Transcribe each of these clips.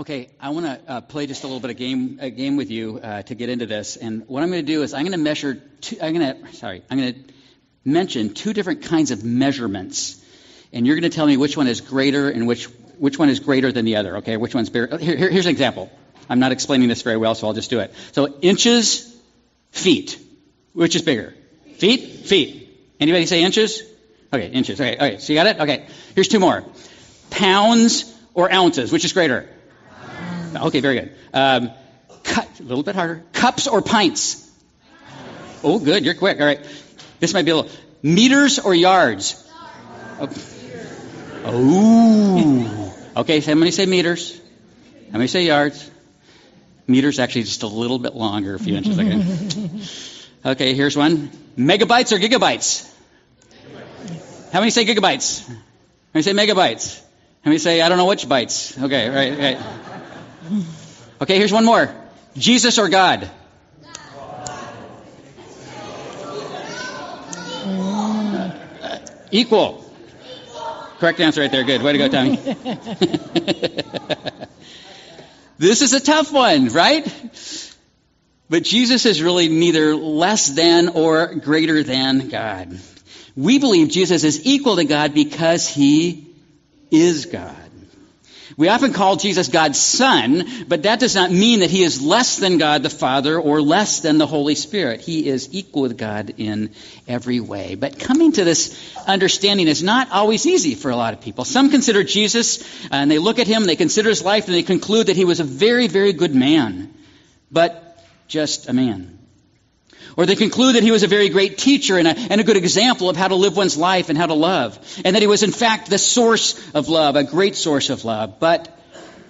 Okay, I want to uh, play just a little bit of game a game with you uh, to get into this. And what I'm going to do is I'm going to measure. Two, I'm going to sorry. I'm going to mention two different kinds of measurements, and you're going to tell me which one is greater and which which one is greater than the other. Okay, which one's bigger? Here, here, here's an example. I'm not explaining this very well, so I'll just do it. So inches, feet. Which is bigger? Feet, feet. Anybody say inches? Okay, inches. Okay, okay. So you got it? Okay. Here's two more. Pounds or ounces? Which is greater? Okay, very good. Um, cut, a little bit harder. Cups or pints? Oh, good. You're quick. All right. This might be a little. Meters or yards? Oh. Okay, so how many say meters? How many say yards? Meters actually just a little bit longer, a few inches. Okay. okay, here's one. Megabytes or gigabytes? How many say gigabytes? How many say megabytes? How many say I don't know which bytes? Okay, right, right. Okay, here's one more. Jesus or God? Uh, equal. Correct answer right there. Good. Way to go, Tommy. this is a tough one, right? But Jesus is really neither less than or greater than God. We believe Jesus is equal to God because he is God. We often call Jesus God's Son, but that does not mean that he is less than God the Father or less than the Holy Spirit. He is equal with God in every way. But coming to this understanding is not always easy for a lot of people. Some consider Jesus, uh, and they look at him, they consider his life, and they conclude that he was a very, very good man, but just a man. Or they conclude that he was a very great teacher and a, and a, good example of how to live one's life and how to love. And that he was, in fact, the source of love, a great source of love, but,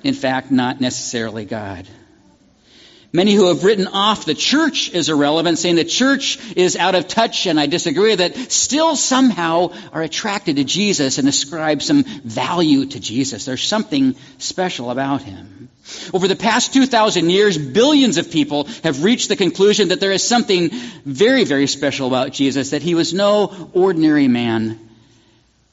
in fact, not necessarily God. Many who have written off the church as irrelevant, saying the church is out of touch, and I disagree with that, still somehow are attracted to Jesus and ascribe some value to Jesus. There's something special about him. Over the past 2,000 years, billions of people have reached the conclusion that there is something very, very special about Jesus, that he was no ordinary man,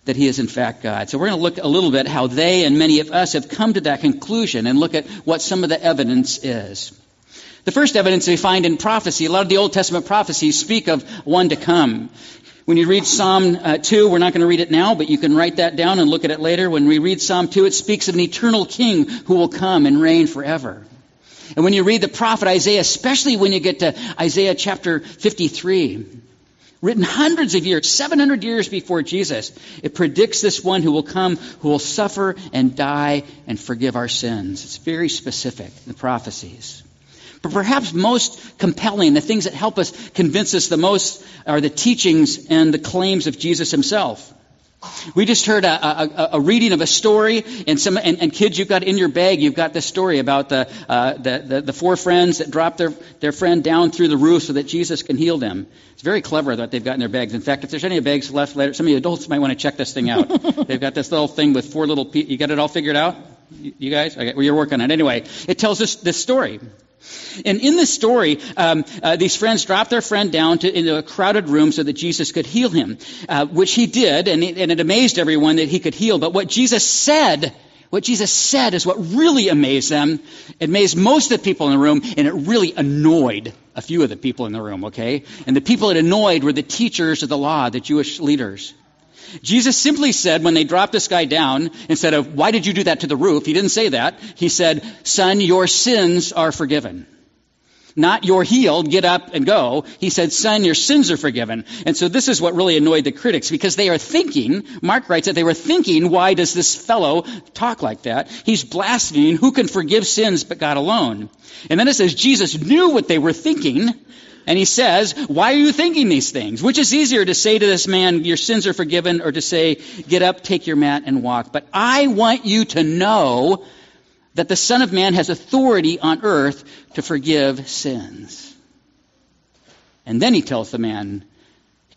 that he is in fact God. So we're going to look a little bit how they and many of us have come to that conclusion and look at what some of the evidence is. The first evidence we find in prophecy, a lot of the Old Testament prophecies speak of one to come. When you read Psalm uh, 2, we're not going to read it now, but you can write that down and look at it later. When we read Psalm 2, it speaks of an eternal king who will come and reign forever. And when you read the prophet Isaiah, especially when you get to Isaiah chapter 53, written hundreds of years, 700 years before Jesus, it predicts this one who will come, who will suffer and die and forgive our sins. It's very specific, the prophecies. But perhaps most compelling, the things that help us convince us the most are the teachings and the claims of Jesus himself. We just heard a, a, a, reading of a story, and some and, and, kids, you've got in your bag, you've got this story about the, uh, the, the, the four friends that dropped their their friend down through the roof so that Jesus can heal them. It's very clever that they've got in their bags. In fact, if there's any bags left later, some of you adults might want to check this thing out. they've got this little thing with four little. Pe- you got it all figured out? You guys? Okay, well, you're working on it anyway. It tells us this story. And in this story, um, uh, these friends dropped their friend down to, into a crowded room so that Jesus could heal him, uh, which he did, and it, and it amazed everyone that he could heal. But what Jesus said, what Jesus said is what really amazed them. It amazed most of the people in the room, and it really annoyed a few of the people in the room, okay? And the people it annoyed were the teachers of the law, the Jewish leaders. Jesus simply said, when they dropped this guy down, instead of, why did you do that to the roof? He didn't say that. He said, son, your sins are forgiven. Not you're healed, get up and go. He said, son, your sins are forgiven. And so this is what really annoyed the critics because they are thinking, Mark writes that they were thinking, why does this fellow talk like that? He's blaspheming. Who can forgive sins but God alone? And then it says Jesus knew what they were thinking and he says, Why are you thinking these things? Which is easier to say to this man, Your sins are forgiven, or to say, Get up, take your mat, and walk? But I want you to know that the Son of Man has authority on earth to forgive sins. And then he tells the man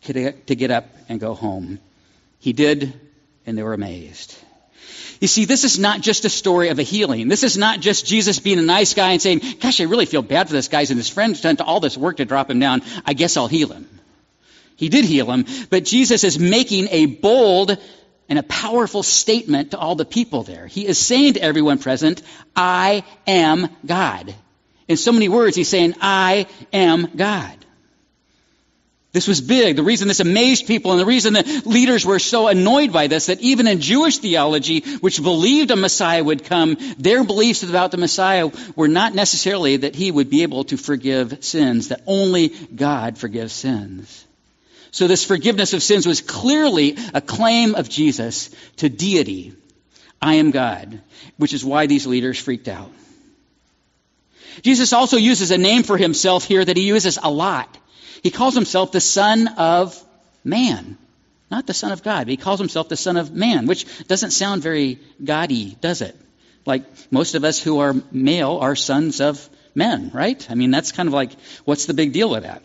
to get up and go home. He did, and they were amazed. You see, this is not just a story of a healing. This is not just Jesus being a nice guy and saying, Gosh, I really feel bad for this guy and his friend's done all this work to drop him down. I guess I'll heal him. He did heal him, but Jesus is making a bold and a powerful statement to all the people there. He is saying to everyone present, I am God. In so many words, he's saying, I am God. This was big. The reason this amazed people and the reason the leaders were so annoyed by this, that even in Jewish theology, which believed a Messiah would come, their beliefs about the Messiah were not necessarily that he would be able to forgive sins, that only God forgives sins. So this forgiveness of sins was clearly a claim of Jesus to deity. I am God, which is why these leaders freaked out. Jesus also uses a name for himself here that he uses a lot. He calls himself the Son of Man, not the Son of God, but he calls himself the Son of Man, which doesn't sound very gaudy, does it? Like most of us who are male are sons of men, right? I mean, that's kind of like, what's the big deal with that?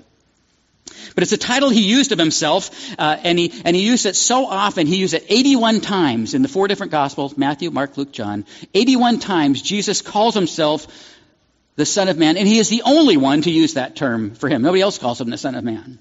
But it's a title he used of himself, uh, and, he, and he used it so often. He used it 81 times in the four different Gospels Matthew, Mark, Luke, John. 81 times Jesus calls himself the Son of Man, and he is the only one to use that term for him. Nobody else calls him the Son of Man.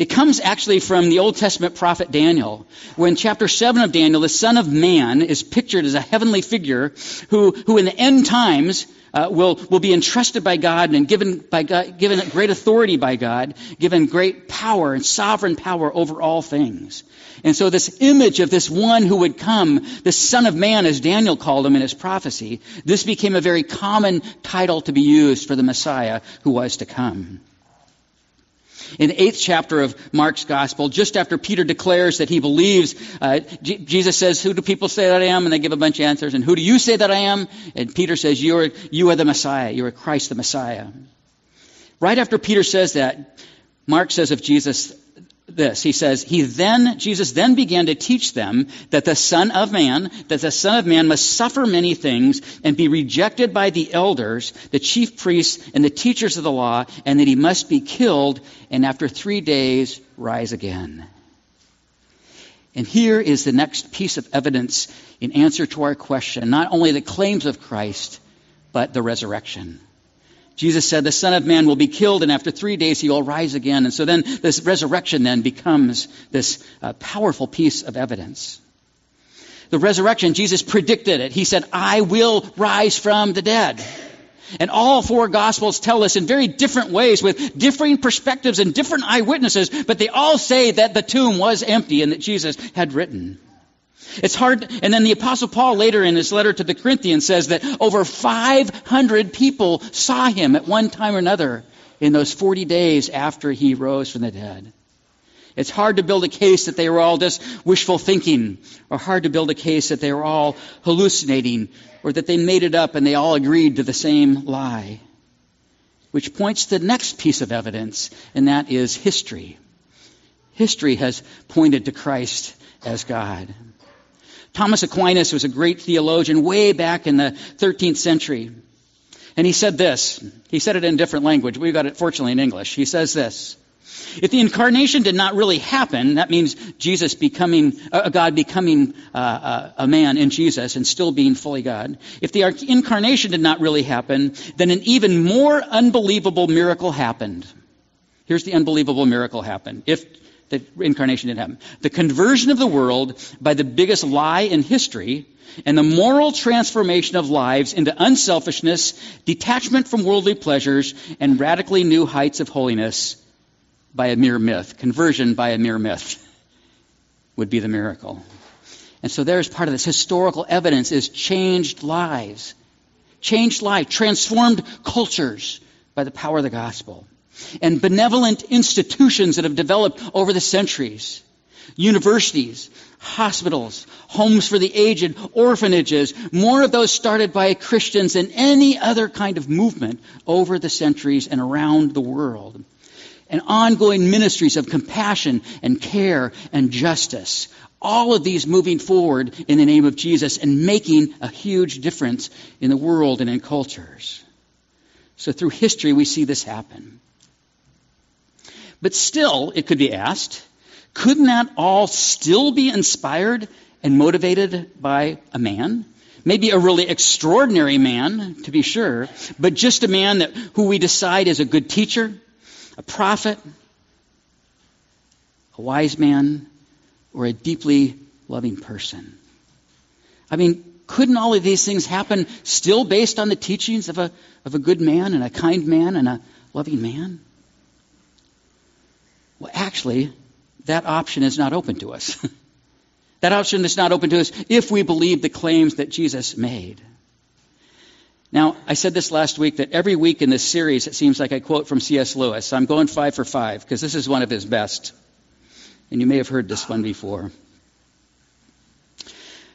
It comes actually from the Old Testament prophet Daniel, when chapter 7 of Daniel, the Son of Man is pictured as a heavenly figure who, who in the end times uh, will, will be entrusted by God and given, by God, given great authority by God, given great power and sovereign power over all things. And so this image of this one who would come, the Son of Man, as Daniel called him in his prophecy, this became a very common title to be used for the Messiah who was to come. In the eighth chapter of Mark's gospel, just after Peter declares that he believes, uh, J- Jesus says, Who do people say that I am? And they give a bunch of answers. And who do you say that I am? And Peter says, You are, you are the Messiah. You are Christ the Messiah. Right after Peter says that, Mark says of Jesus, this. He says, He then, Jesus then began to teach them that the Son of Man, that the Son of Man must suffer many things and be rejected by the elders, the chief priests, and the teachers of the law, and that he must be killed and after three days rise again. And here is the next piece of evidence in answer to our question not only the claims of Christ, but the resurrection. Jesus said the Son of Man will be killed and after three days he will rise again. And so then this resurrection then becomes this uh, powerful piece of evidence. The resurrection, Jesus predicted it. He said, I will rise from the dead. And all four gospels tell us in very different ways with differing perspectives and different eyewitnesses, but they all say that the tomb was empty and that Jesus had written. It's hard, and then the apostle Paul later in his letter to the Corinthians says that over 500 people saw him at one time or another in those 40 days after he rose from the dead. It's hard to build a case that they were all just wishful thinking, or hard to build a case that they were all hallucinating, or that they made it up and they all agreed to the same lie. Which points to the next piece of evidence, and that is history. History has pointed to Christ as God. Thomas Aquinas was a great theologian way back in the 13th century. And he said this. He said it in different language. We've got it fortunately in English. He says this. If the incarnation did not really happen, that means Jesus becoming, uh, God becoming uh, uh, a man in Jesus and still being fully God. If the incarnation did not really happen, then an even more unbelievable miracle happened. Here's the unbelievable miracle happened. If the incarnation didn't happen. The conversion of the world by the biggest lie in history and the moral transformation of lives into unselfishness, detachment from worldly pleasures, and radically new heights of holiness by a mere myth. Conversion by a mere myth would be the miracle. And so there's part of this historical evidence is changed lives. Changed life, transformed cultures by the power of the gospel and benevolent institutions that have developed over the centuries. Universities, hospitals, homes for the aged, orphanages, more of those started by Christians than any other kind of movement over the centuries and around the world. And ongoing ministries of compassion and care and justice. All of these moving forward in the name of Jesus and making a huge difference in the world and in cultures. So through history, we see this happen. But still, it could be asked, couldn't that all still be inspired and motivated by a man? Maybe a really extraordinary man, to be sure, but just a man that, who we decide is a good teacher, a prophet, a wise man, or a deeply loving person. I mean, couldn't all of these things happen still based on the teachings of a, of a good man and a kind man and a loving man? Well, actually, that option is not open to us. that option is not open to us if we believe the claims that Jesus made. Now, I said this last week that every week in this series, it seems like I quote from C.S. Lewis. I'm going five for five because this is one of his best. And you may have heard this one before.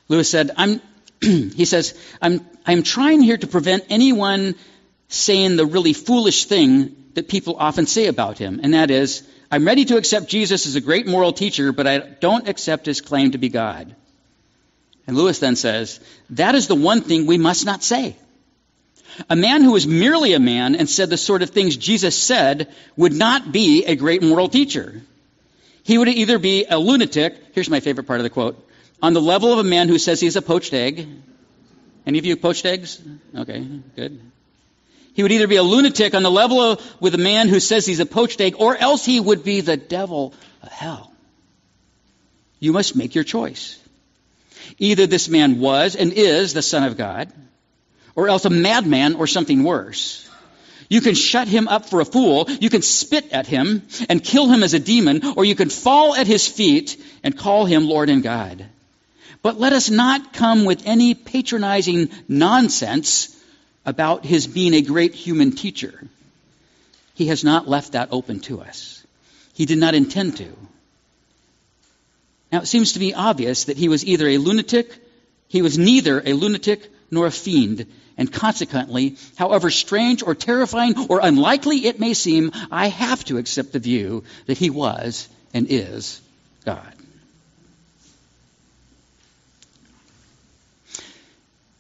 Lewis said, I'm, he says, I'm, I'm trying here to prevent anyone saying the really foolish thing that people often say about him, and that is, I'm ready to accept Jesus as a great moral teacher, but I don't accept his claim to be God. And Lewis then says, that is the one thing we must not say. A man who was merely a man and said the sort of things Jesus said would not be a great moral teacher. He would either be a lunatic, here's my favorite part of the quote, on the level of a man who says he's a poached egg. Any of you poached eggs? Okay, good. He would either be a lunatic on the level of, with a man who says he's a poached egg, or else he would be the devil of hell. You must make your choice. Either this man was and is the Son of God, or else a madman or something worse. You can shut him up for a fool, you can spit at him and kill him as a demon, or you can fall at his feet and call him Lord and God. But let us not come with any patronizing nonsense about his being a great human teacher. He has not left that open to us. He did not intend to. Now, it seems to be obvious that he was either a lunatic, he was neither a lunatic nor a fiend, and consequently, however strange or terrifying or unlikely it may seem, I have to accept the view that he was and is God.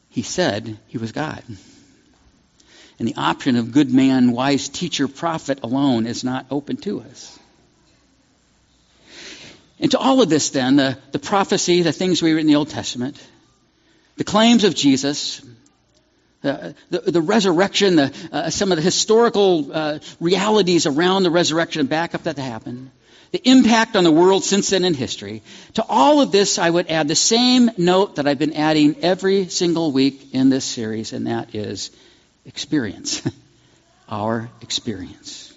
He said he was God. And the option of good man, wise teacher, prophet alone is not open to us. And to all of this, then, the, the prophecy, the things we read in the Old Testament, the claims of Jesus, the, the, the resurrection, the, uh, some of the historical uh, realities around the resurrection and backup that happened, the impact on the world since then in history. To all of this, I would add the same note that I've been adding every single week in this series, and that is experience. Our experience.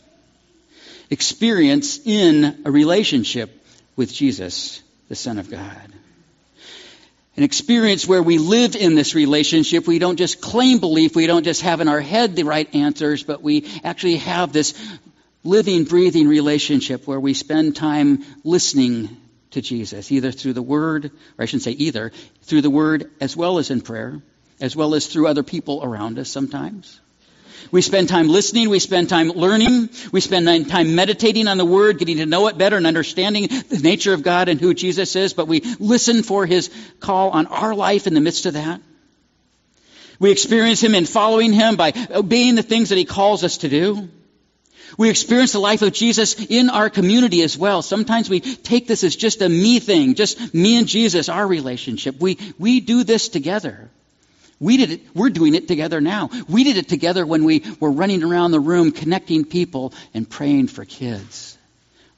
Experience in a relationship with Jesus, the Son of God. An experience where we live in this relationship. We don't just claim belief. We don't just have in our head the right answers, but we actually have this living, breathing relationship where we spend time listening to Jesus, either through the Word, or I shouldn't say either, through the Word as well as in prayer as well as through other people around us sometimes. We spend time listening. We spend time learning. We spend time meditating on the Word, getting to know it better and understanding the nature of God and who Jesus is. But we listen for His call on our life in the midst of that. We experience Him in following Him by obeying the things that He calls us to do. We experience the life of Jesus in our community as well. Sometimes we take this as just a me thing, just me and Jesus, our relationship. We, we do this together. We did it, we're doing it together now. We did it together when we were running around the room connecting people and praying for kids.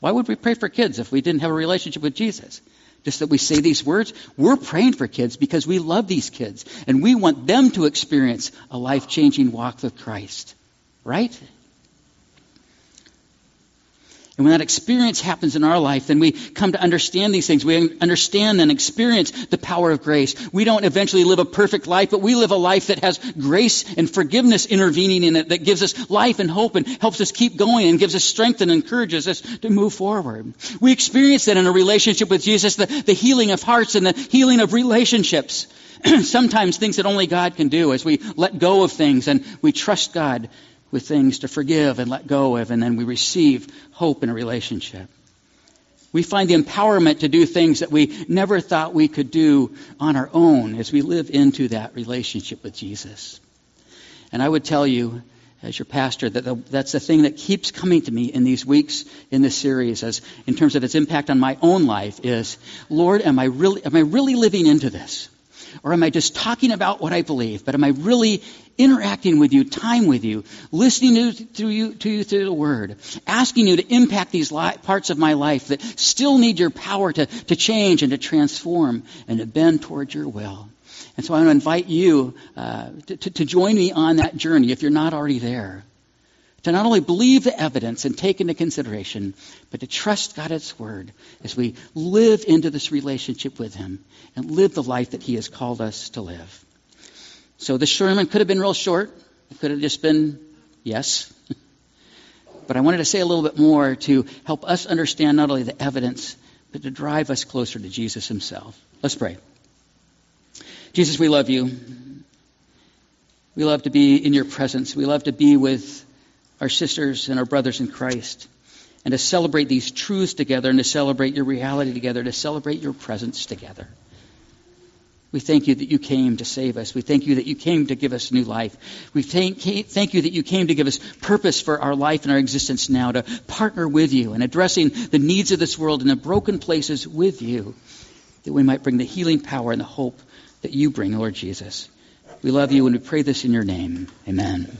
Why would we pray for kids if we didn't have a relationship with Jesus? Just that we say these words? We're praying for kids because we love these kids and we want them to experience a life changing walk with Christ. Right? And when that experience happens in our life, then we come to understand these things. We understand and experience the power of grace. We don't eventually live a perfect life, but we live a life that has grace and forgiveness intervening in it, that gives us life and hope and helps us keep going and gives us strength and encourages us to move forward. We experience that in a relationship with Jesus, the, the healing of hearts and the healing of relationships. Sometimes things that only God can do as we let go of things and we trust God with things to forgive and let go of, and then we receive hope in a relationship. We find the empowerment to do things that we never thought we could do on our own as we live into that relationship with Jesus. And I would tell you, as your pastor, that the, that's the thing that keeps coming to me in these weeks in this series, as in terms of its impact on my own life, is, Lord, am I really, am I really living into this? Or am I just talking about what I believe? But am I really interacting with you, time with you, listening to, to, you, to you through the Word, asking you to impact these li- parts of my life that still need your power to, to change and to transform and to bend towards your will. And so I want to invite you uh, to, to, to join me on that journey if you're not already there. To not only believe the evidence and take into consideration, but to trust God's word as we live into this relationship with Him and live the life that He has called us to live. So the sermon could have been real short. It could have just been yes. but I wanted to say a little bit more to help us understand not only the evidence, but to drive us closer to Jesus Himself. Let's pray. Jesus, we love you. We love to be in your presence. We love to be with our sisters and our brothers in Christ and to celebrate these truths together and to celebrate your reality together, to celebrate your presence together. We thank you that you came to save us. We thank you that you came to give us new life. We thank, thank you that you came to give us purpose for our life and our existence now, to partner with you in addressing the needs of this world and the broken places with you, that we might bring the healing power and the hope that you bring, Lord Jesus. We love you and we pray this in your name. Amen.